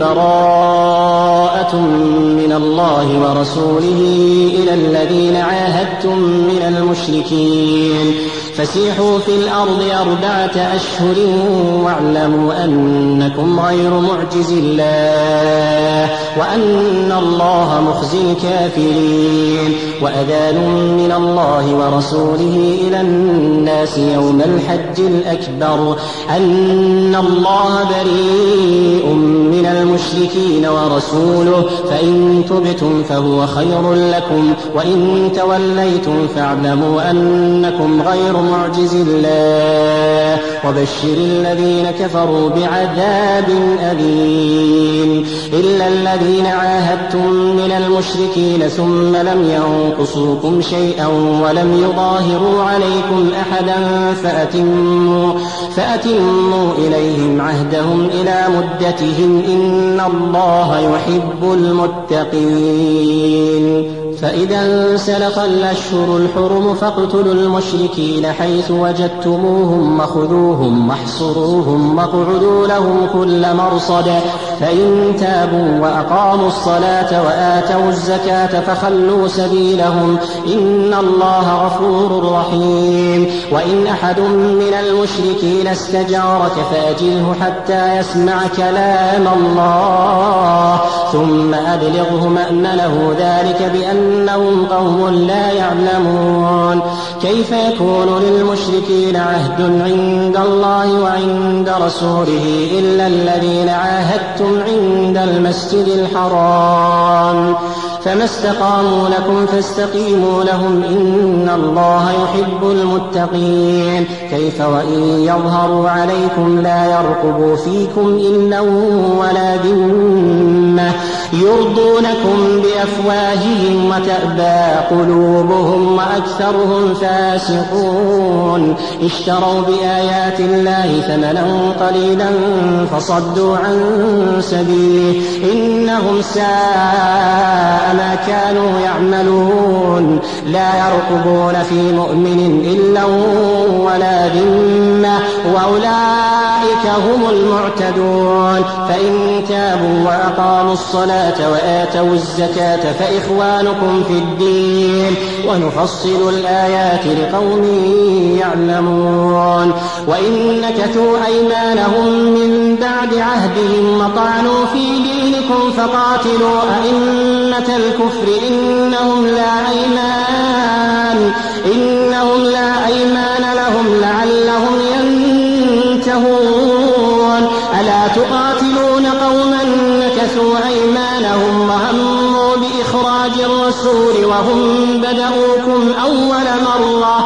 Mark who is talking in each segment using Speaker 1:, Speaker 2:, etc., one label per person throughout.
Speaker 1: براءة من الله ورسوله إلى الذين عاهدتم من المشركين فسيحوا في الأرض أربعة أشهر واعلموا أنكم غير معجز الله وأن الله مخزي الكافرين وأذان من الله ورسوله إلى الناس يوم الحج الأكبر أن الله بريء من المشركين ورسوله فإن تبتم فهو خير لكم وإن توليتم فاعلموا أنكم غير معجز الله وبشر الذين كفروا بعذاب أليم إلا الذين عاهدتم من المشركين ثم لم ينقصوكم شيئا ولم يظاهروا عليكم أحدا فأتموا, فأتموا إليهم عهدهم إلى مدتهم إن الله يحب المتقين فإذا انسلخ الأشهر الحرم فاقتلوا المشركين حيث وجدتموهم وخذوهم واحصروهم واقعدوا لهم كل مرصد فإن تابوا وأقاموا الصلاة وآتوا الزكاة فخلوا سبيلهم إن الله غفور رحيم وإن أحد من المشركين استجارك فأجره حتى يسمع كلام الله ثم أبلغه مأمنه ذلك بأن أنهم قوم لا يعلمون كيف يكون للمشركين عهد عند الله وعند رسوله إلا الذين عاهدتم عند المسجد الحرام فما استقاموا لكم فاستقيموا لهم إن الله يحب المتقين كيف وإن يظهروا عليكم لا يرقبوا فيكم إلا ولا ذمة يرضونكم بأفواههم وتأبى قلوبهم وأكثرهم فاسقون اشتروا بآيات الله ثمنا قليلا فصدوا عن سبيله إنهم ساء ما كانوا يعملون لا يرقبون في مؤمن إلا ولا ذمة وأولئك هم المعتدون فإن تابوا وأقاموا الصلاة وآتوا الزكاة فإخوانكم في الدين ونفصل الآيات لقوم يعلمون وإن نكثوا أيمانهم من بعد عهدهم وطعنوا في دينكم فقاتلوا أئمة الكفر إنهم لا أيمان إنهم لا أيمان لهم لعلهم ينتهون ألا تقاتلون قوما نكثوا أيمانهم وهموا بإخراج الرسول وهم بدأوكم أول مرة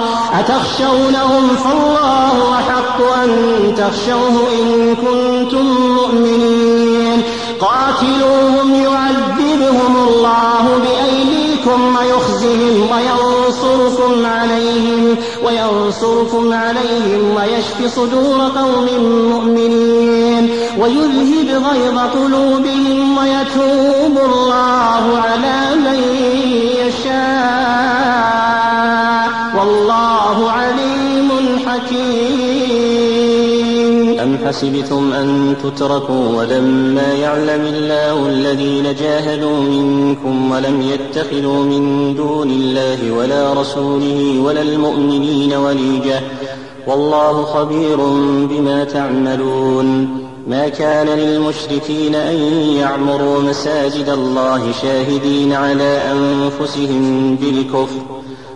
Speaker 1: أتخشونهم فالله أحق أن تخشوه إن كنتم مؤمنين قاتلوهم يعذبون يعذبهم الله بأيديكم ويخزهم وينصركم عليهم وينصركم عليهم ويشف صدور قوم مؤمنين ويذهب غيظ قلوبهم ويتوب الله على من يشاء والله عليم حسبتم أن تتركوا ولما يعلم الله الذين جاهدوا منكم ولم يتخذوا من دون الله ولا رسوله ولا المؤمنين وليجة والله خبير بما تعملون ما كان للمشركين أن يعمروا مساجد الله شاهدين على أنفسهم بالكفر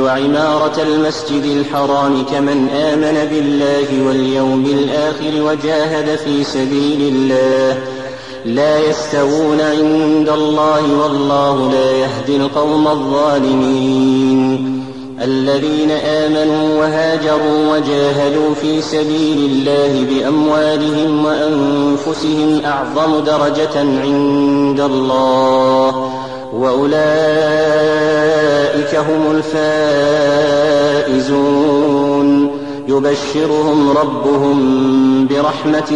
Speaker 1: وعمارة المسجد الحرام كمن آمن بالله واليوم الآخر وجاهد في سبيل الله لا يستوون عند الله والله لا يهدي القوم الظالمين الذين آمنوا وهاجروا وجاهدوا في سبيل الله بأموالهم وأنفسهم أعظم درجة عند الله وأولئك هم الفائزون يبشرهم ربهم برحمة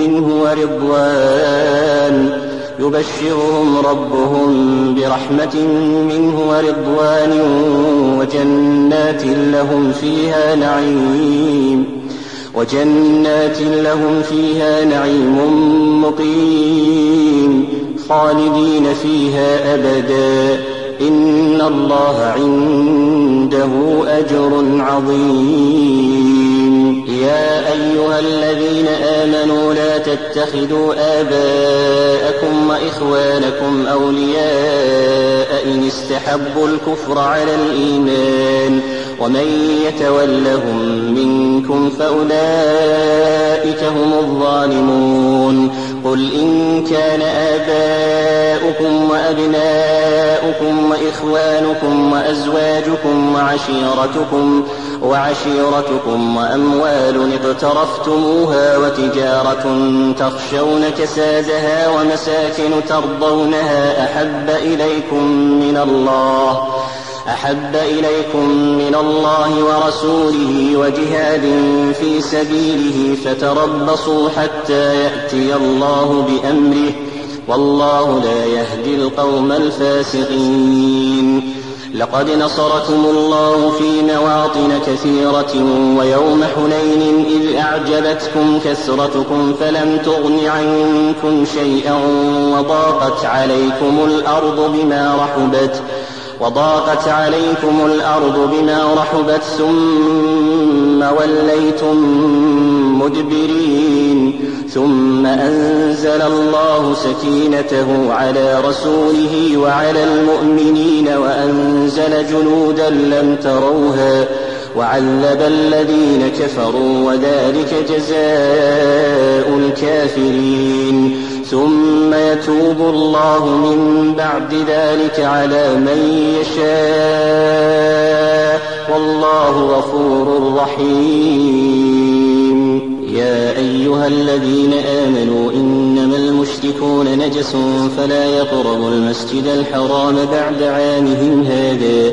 Speaker 1: منه ورضوان يبشرهم ربهم برحمة منه ورضوان وجنات لهم فيها نعيم وجنات لهم فيها نعيم مقيم خالدين فيها أبدا إن الله عنده أجر عظيم يا أيها الذين آمنوا لا تتخذوا آباءكم وإخوانكم أولياء إن استحبوا الكفر على الإيمان ومن يتولهم منكم فأولئك هم الظالمون قل إن كان آباؤكم وأبناؤكم وإخوانكم وأزواجكم وعشيرتكم وعشيرتكم وأموال اقترفتموها وتجارة تخشون كسادها ومساكن ترضونها أحب إليكم من الله احب اليكم من الله ورسوله وجهاد في سبيله فتربصوا حتى ياتي الله بامره والله لا يهدي القوم الفاسقين لقد نصركم الله في مواطن كثيرة ويوم حنين إذ أعجبتكم كثرتكم فلم تغن عنكم شيئا وضاقت عليكم الأرض بما رحبت ۖ وضاقت عليكم الأرض بما رحبت ثم وليتم مدبرين ثم أنزل الله سكينته على رسوله وعلى المؤمنين وأنزل جنودا لم تروها وعلب الذين كفروا وذلك جزاء الكافرين ثم يتوب الله من بعد ذلك على من يشاء والله غفور رحيم يا أيها الذين آمنوا إنما المشركون نجس فلا يقربوا المسجد الحرام بعد عامهم هذا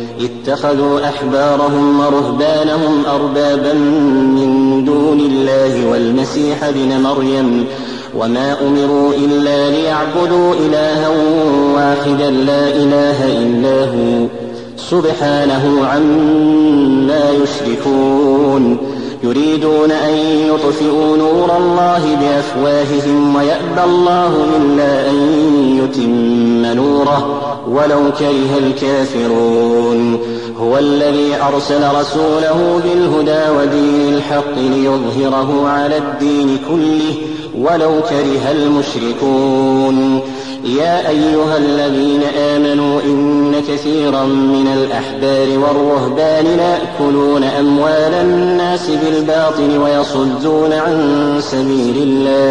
Speaker 1: اتخذوا أحبارهم ورهبانهم أربابا من دون الله والمسيح ابن مريم وما أمروا إلا ليعبدوا إلها واحدا لا إله إلا هو سبحانه عما يشركون يريدون أن يطفئوا نور الله بأفواههم ويأبى الله إلا أن يتم نوره ولو كره الكافرون هو الذي أرسل رسوله بالهدى ودين الحق ليظهره على الدين كله ولو كره المشركون يا أيها الذين آمنوا إن كثيرا من الأحبار والرهبان ليأكلون أموال الناس بالباطل ويصدون عن سبيل الله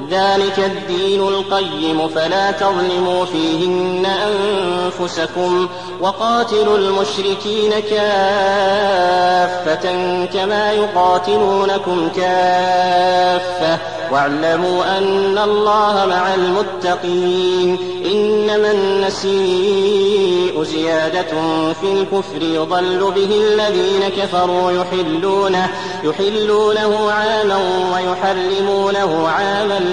Speaker 1: ذلك الدين القيم فلا تظلموا فيهن أنفسكم وقاتلوا المشركين كافة كما يقاتلونكم كافة واعلموا أن الله مع المتقين إنما النسيء زيادة في الكفر يضل به الذين كفروا يحلونه يحلونه عاما ويحرمونه عاما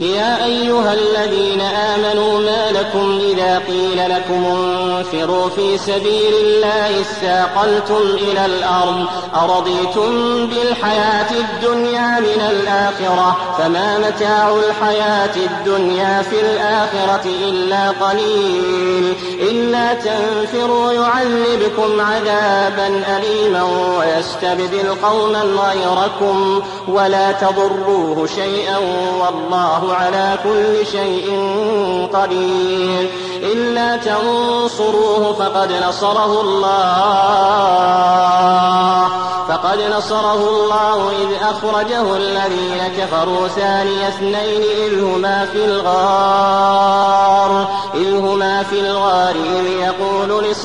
Speaker 1: يا أيها الذين آمنوا ما لكم إذا قيل لكم انفروا في سبيل الله استاقلتم إلى الأرض أرضيتم بالحياة الدنيا من الآخرة فما متاع الحياة الدنيا في الآخرة إلا قليل إلا تنفروا يعذبكم عذابا أليما ويستبدل قوما غيركم ولا تضروه شيئا والله على كل شيء قدير إلا تنصروه فقد نصره الله فقد نصره الله إذ أخرجه الذين كفروا ثاني اثنين إذ هما في الغار إذ هما في الغار إذ يقول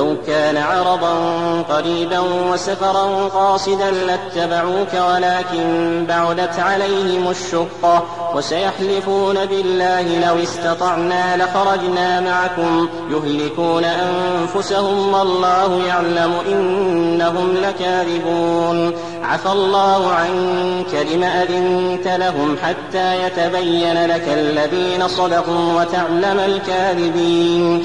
Speaker 1: لو كان عرضا قريبا وسفرا قاصدا لاتبعوك ولكن بعدت عليهم الشقة وسيحلفون بالله لو استطعنا لخرجنا معكم يهلكون أنفسهم والله يعلم إنهم لكاذبون عفى الله عنك لم أذنت لهم حتى يتبين لك الذين صدقوا وتعلم الكاذبين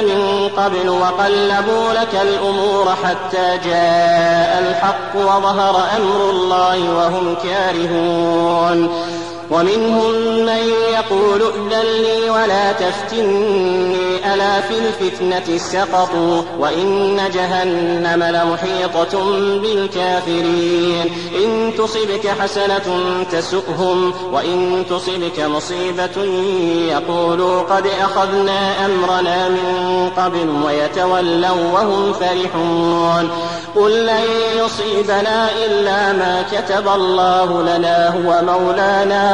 Speaker 1: من قبل وقلبوا لك الأمور حتى جاء الحق وظهر أمر الله وهم كارهون ومنهم من يقول ائذن لي ولا تفتني ألا في الفتنة سقطوا وإن جهنم لمحيطة بالكافرين إن تصبك حسنة تسؤهم وإن تصبك مصيبة يقولوا قد أخذنا أمرنا من قبل ويتولوا وهم فرحون قل لن يصيبنا إلا ما كتب الله لنا هو مولانا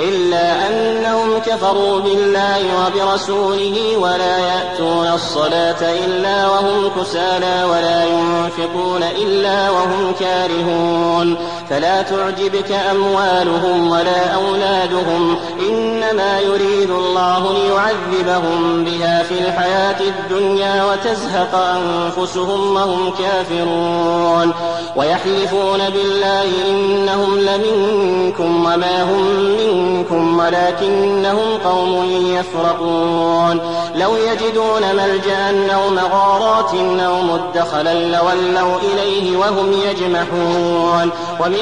Speaker 1: إلا أنهم كفروا بالله وبرسوله ولا يأتون الصلاة إلا وهم كسالى ولا ينفقون إلا وهم كارهون فلا تعجبك أموالهم ولا أولادهم إنما يريد الله ليعذبهم بها في الحياة الدنيا وتزهق أنفسهم وهم كافرون ويحلفون بالله إنهم لمنكم وما هم منكم ولكنهم قوم يفرقون لو يجدون ملجأ أو مغارات أو مدخلا لولوا إليه وهم يجمحون ومن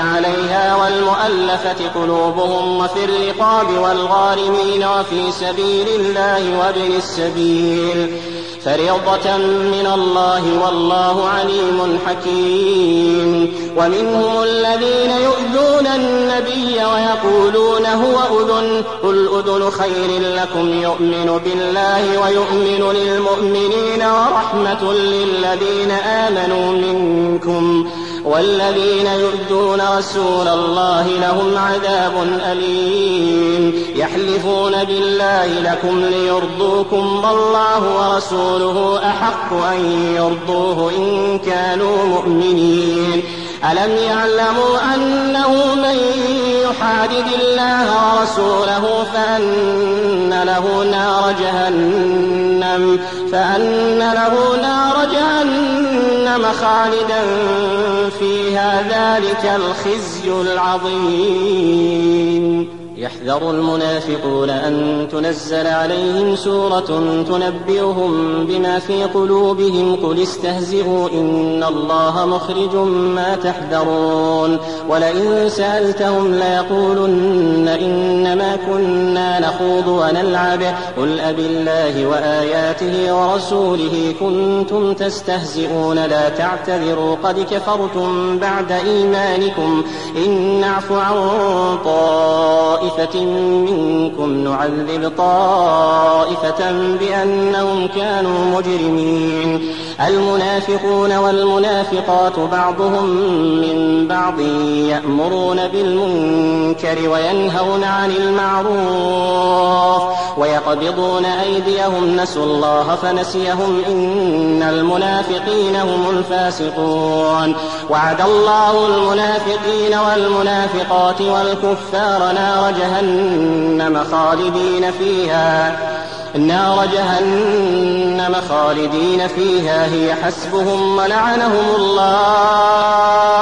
Speaker 1: عليها والمؤلفة قلوبهم وفي الرقاب والغارمين وفي سبيل الله وابن السبيل فريضة من الله والله عليم حكيم ومنهم الذين يؤذون النبي ويقولون هو أذن قل أذن خير لكم يؤمن بالله ويؤمن للمؤمنين ورحمة للذين آمنوا منكم والذين يؤذون رسول الله لهم عذاب أليم يحلفون بالله لكم ليرضوكم والله ورسوله أحق أن يرضوه إن كانوا مؤمنين ألم يعلموا أنه من يحادد الله ورسوله فأن له نار جهنم فأن له نار جهنم جهنم خالدا فيها ذلك الخزي العظيم يحذر المنافقون أن تنزل عليهم سورة تنبئهم بما في قلوبهم قل استهزئوا إن الله مخرج ما تحذرون ولئن سألتهم ليقولن إنما كنا نخوض ونلعب قل أب الله وآياته ورسوله كنتم تستهزئون لا تعتذروا قد كفرتم بعد إيمانكم إن نعف عن طائفة طائفة منكم نعذب طائفة بأنهم كانوا مجرمين المنافقون والمنافقات بعضهم من بعض يأمرون بالمنكر وينهون عن المعروف ويقبضون أيديهم نسوا الله فنسيهم إن المنافقين هم الفاسقون وعد الله المنافقين والمنافقات والكفار نار جهنم خالدين فيها نار جهنم خالدين فيها هي حسبهم ولعنهم الله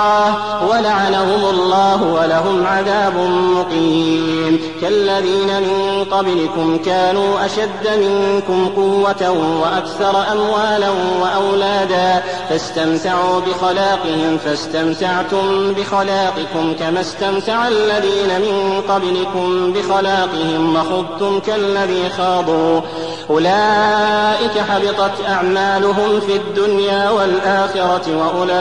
Speaker 1: ولعنهم الله ولهم عذاب مقيم كالذين من قبلكم كانوا أشد منكم قوة وأكثر أموالا وأولادا فاستمتعوا بخلاقهم فاستمتعتم بخلاقكم كما استمتع الذين من قبلكم بخلاقهم وخضتم كالذي خاضوا أولئك حبطت أعمالهم في الدنيا والآخرة وأولئك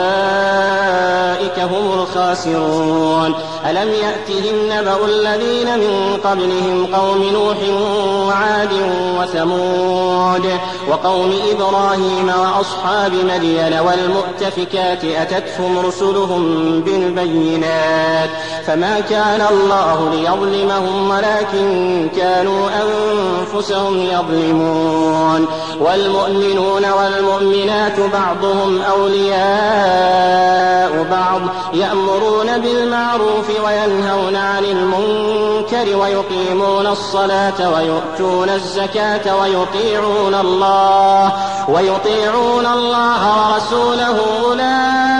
Speaker 1: هم الخاسرون ألم يأتهم نبأ الذين من قبلهم قوم نوح وعاد وثمود وقوم إبراهيم وأصحاب مدين والمؤتفكات أتتهم رسلهم بالبينات فما كان الله ليظلمهم ولكن كانوا أنفسهم يظلمون يعلمون والمؤمنون والمؤمنات بعضهم أولياء بعض يأمرون بالمعروف وينهون عن المنكر ويقيمون الصلاة ويؤتون الزكاة ويطيعون الله ويطيعون الله ورسوله أولئك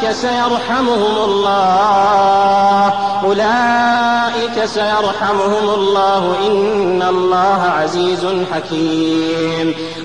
Speaker 1: أولئك سيرحمهم الله أولئك سيرحمهم الله إن الله عزيز حكيم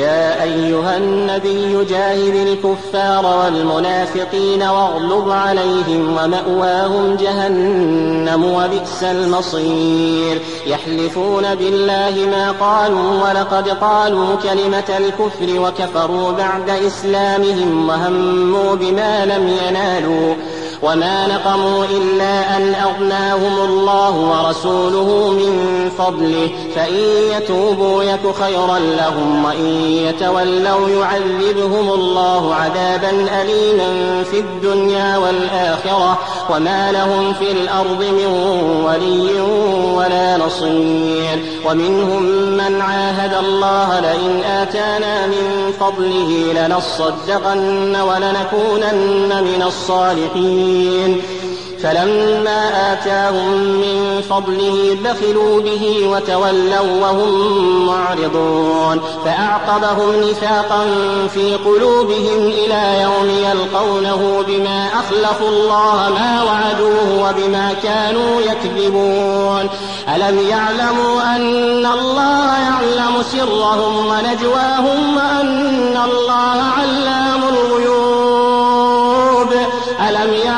Speaker 1: يا أيها النبي جاهد الكفار والمنافقين واغلظ عليهم ومأواهم جهنم وبئس المصير يحلفون بالله ما قالوا ولقد قالوا كلمة الكفر وكفروا بعد إسلامهم وهموا بما لم ينالوا وما نقموا إلا أن أغناهم الله ورسوله من فضله فإن يتوبوا يك خيرا لهم وإن يتولوا يعذبهم الله عذابا أليما في الدنيا والآخرة وما لهم في الأرض من ولي ولا نصير ومنهم من عاهد الله لئن آتانا من فضله لنصدقن ولنكونن من الصالحين المسكين فلما آتاهم من فضله بخلوا به وتولوا وهم معرضون فأعقبهم نفاقا في قلوبهم إلى يوم يلقونه بما أخلفوا الله ما وعدوه وبما كانوا يكذبون ألم يعلموا أن الله يعلم سرهم ونجواهم وأن الله علام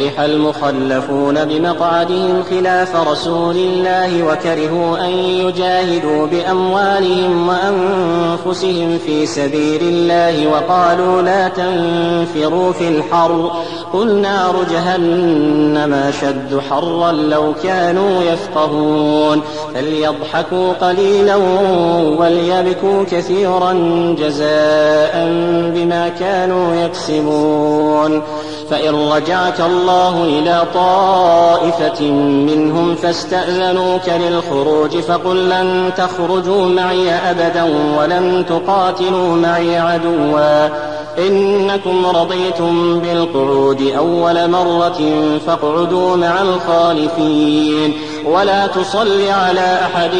Speaker 1: فرح المخلفون بمقعدهم خلاف رسول الله وكرهوا أن يجاهدوا بأموالهم وأنفسهم في سبيل الله وقالوا لا تنفروا في الحر قل نار جهنم أشد حرا لو كانوا يفقهون فليضحكوا قليلا وليبكوا كثيرا جزاء بما كانوا يكسبون فإن رجعك الله الله إلى طائفة منهم فاستأذنوك للخروج فقل لن تخرجوا معي أبدا ولن تقاتلوا معي عدوا إنكم رضيتم بالقعود أول مرة فاقعدوا مع الخالفين ولا تصل على أحد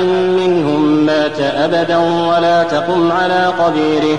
Speaker 1: منهم مات أبدا ولا تقم على قبيره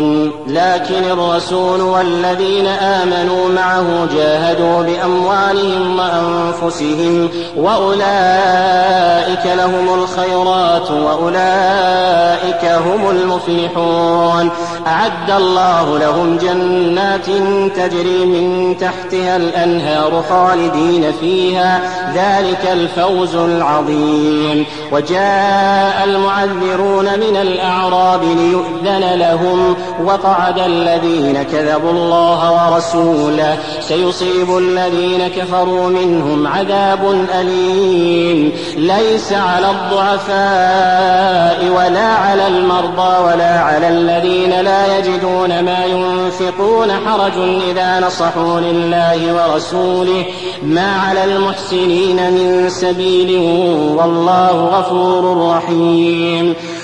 Speaker 1: ينفقون لكن الرسول والذين آمنوا معه جاهدوا بأموالهم وأنفسهم وأولئك لهم الخيرات وأولئك هم المفلحون أعد الله لهم جنات تجري من تحتها الأنهار خالدين فيها ذلك الفوز العظيم وجاء المعذرون من الأعراب ليؤذن لهم وقعد الذين كذبوا الله ورسوله سيصيب الذين كفروا منهم عذاب أليم ليس على الضعفاء ولا على المرضى ولا على الذين لا يجدون ما ينفقون حرج إذا نصحوا لله ورسوله ما على المحسنين من سبيل والله غفور رحيم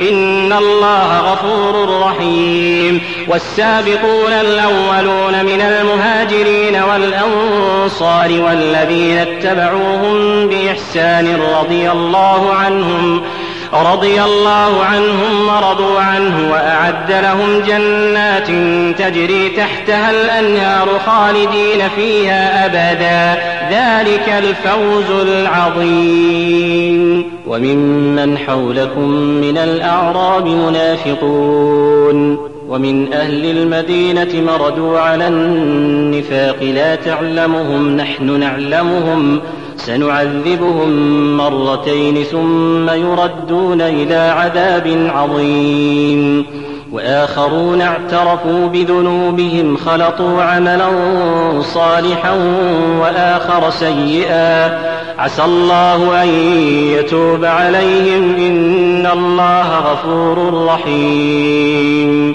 Speaker 1: إن الله غفور رحيم والسابقون الأولون من المهاجرين والأنصار والذين اتبعوهم بإحسان رضي الله عنهم رضي الله عنهم ورضوا عنه وأعد لهم جنات تجري تحتها الأنهار خالدين فيها أبدا ذلك الفوز العظيم وممن حولكم من الأعراب منافقون ومن أهل المدينة مردوا على النفاق لا تعلمهم نحن نعلمهم سنعذبهم مرتين ثم يردون إلى عذاب عظيم وآخرون اعترفوا بذنوبهم خلطوا عملا صالحا وآخر سيئا عسى الله أن يتوب عليهم إن الله غفور رحيم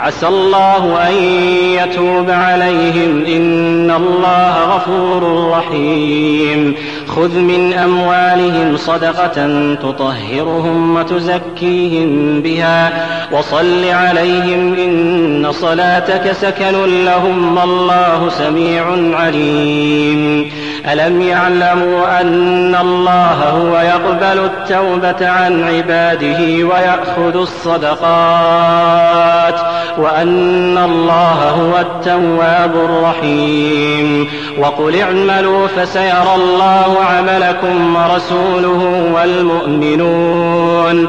Speaker 1: عسى الله أن يتوب عليهم إن الله غفور رحيم خذ من أموالهم صدقة تطهرهم وتزكيهم بها وصل عليهم إن صلاتك سكن لهم والله سميع عليم ألم يعلموا أن الله هو يقبل التوبة عن عباده ويأخذ الصدقات وأن الله هو التواب الرحيم وقل اعملوا فسيرى الله عملكم ورسوله والمؤمنون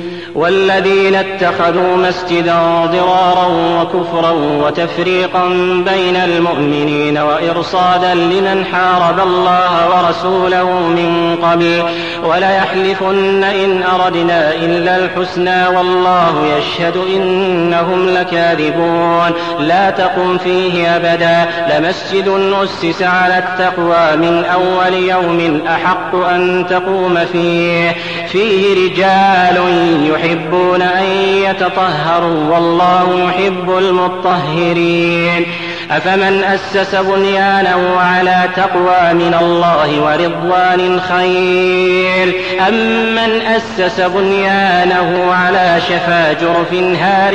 Speaker 1: والذين اتخذوا مسجدا ضرارا وكفرا وتفريقا بين المؤمنين وإرصادا لمن حارب الله ورسوله من قبل وليحلفن إن أردنا إلا الحسنى والله يشهد إنهم لكاذبون لا تقم فيه أبدا لمسجد أسس على التقوى من أول يوم أحق أن تقوم فيه فيه رجال يحبون يحبون أن يتطهروا والله يحب المطهرين أفمن أسس بنيانه على تقوى من الله ورضوان خير أمن من أسس بنيانه على شفا جرف هار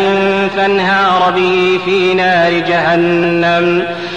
Speaker 1: فانهار به في نار جهنم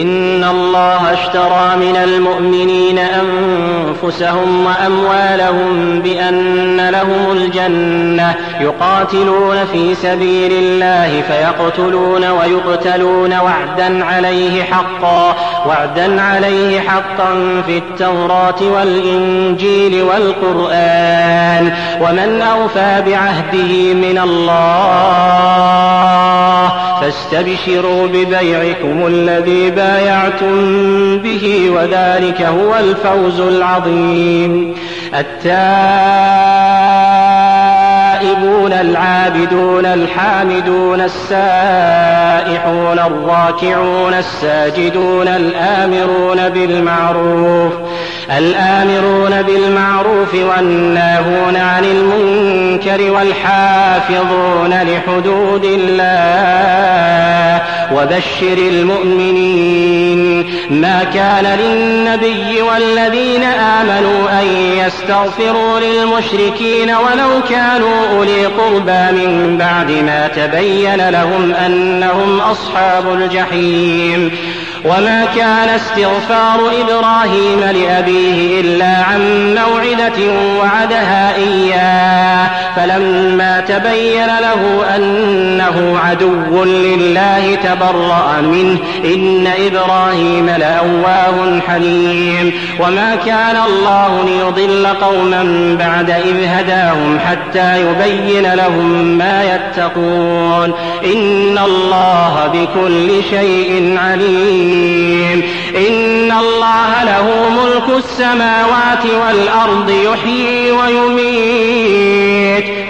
Speaker 1: إن الله اشترى من المؤمنين أنفسهم وأموالهم بأن لهم الجنة يقاتلون في سبيل الله فيقتلون ويقتلون وعدا عليه حقا وعدا عليه حقا في التوراة والإنجيل والقرآن ومن أوفى بعهده من الله فاستبشروا ببيعكم الذي بايعتم به وذلك هو الفوز العظيم التائبون العابدون الحامدون السائحون الراكعون الساجدون الامرون بالمعروف الآمرون بالمعروف والناهون عن المنكر والحافظون لحدود الله وبشر المؤمنين ما كان للنبي والذين آمنوا أن يستغفروا للمشركين ولو كانوا أولي قربى من بعد ما تبين لهم أنهم أصحاب الجحيم وما كان استغفار إبراهيم لأبيه إلا عن موعدة وعدها إياه فلما تبين له أنه عدو لله تبرأ منه إن إبراهيم لأواه حليم وما كان الله ليضل قوما بعد إذ هداهم حتى يبين لهم ما يتقون إن الله بكل شيء عليم إن الله له ملك السماوات والأرض يحيي ويميت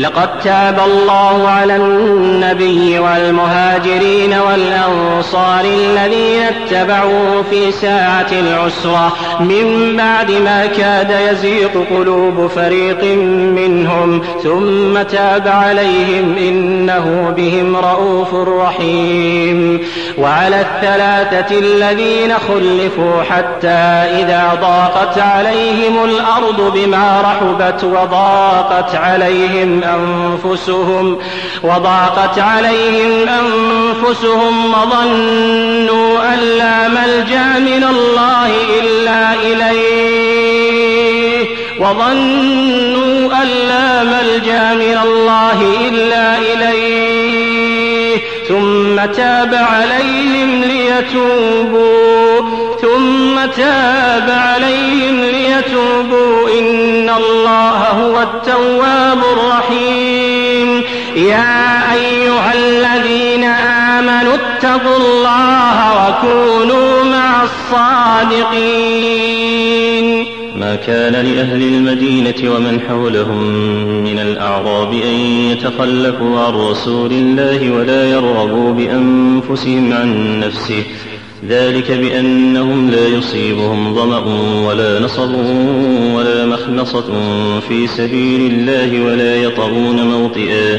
Speaker 1: لقد تاب الله على النبي والمهاجرين والأنصار الذين اتبعوه في ساعة العسرة من بعد ما كاد يزيق قلوب فريق منهم ثم تاب عليهم إنه بهم رؤوف رحيم وعلى الثلاثة الذين خلفوا حتى إذا ضاقت عليهم الأرض بما رحبت وضاقت عليهم أنفسهم وضاقت عليهم أنفسهم وظنوا أن لا ملجأ من الله إلا إليه وظنوا أن لا ملجأ من الله إلا إليه ثم تاب عليهم ليتوبوا ثم تاب عليهم ليتوبوا إن الله هو التواب الرحيم يا أيها الذين آمنوا اتقوا الله وكونوا مع الصادقين ما كان لأهل المدينة ومن حولهم من الأعراب أن يتخلفوا عن رسول الله ولا يرغبوا بأنفسهم عن نفسه ذلك بأنهم لا يصيبهم ظمأ ولا نصب ولا مخنصة في سبيل الله ولا يطغون موطئا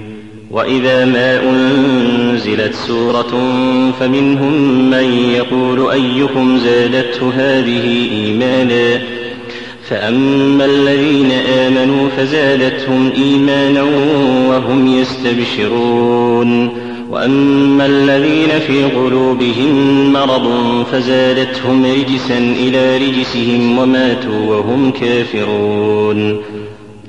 Speaker 1: وإذا ما أنزلت سورة فمنهم من يقول أيكم زادته هذه إيمانا فأما الذين آمنوا فزادتهم إيمانا وهم يستبشرون وأما الذين في قلوبهم مرض فزادتهم رجسا إلى رجسهم وماتوا وهم كافرون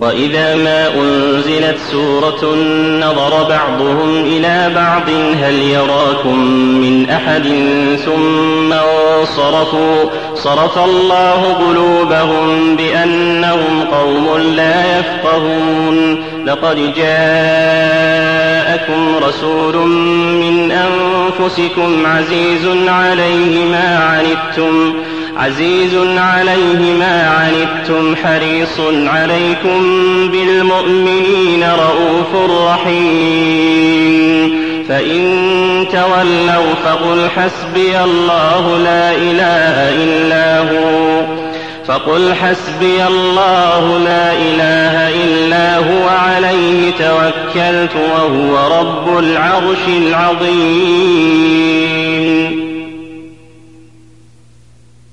Speaker 1: وإذا ما أنزلت سورة نظر بعضهم إلى بعض هل يراكم من أحد ثم انصرفوا صرف الله قلوبهم بأنهم قوم لا يفقهون لقد جاءكم رسول من أنفسكم عزيز عليه ما عنتم عزيز عليه ما عنتم حريص عليكم بالمؤمنين رؤوف رحيم فإن تولوا فقل حسبي الله لا إله إلا هو فقل حسبي الله لا إله إلا هو عليه توكلت وهو رب العرش العظيم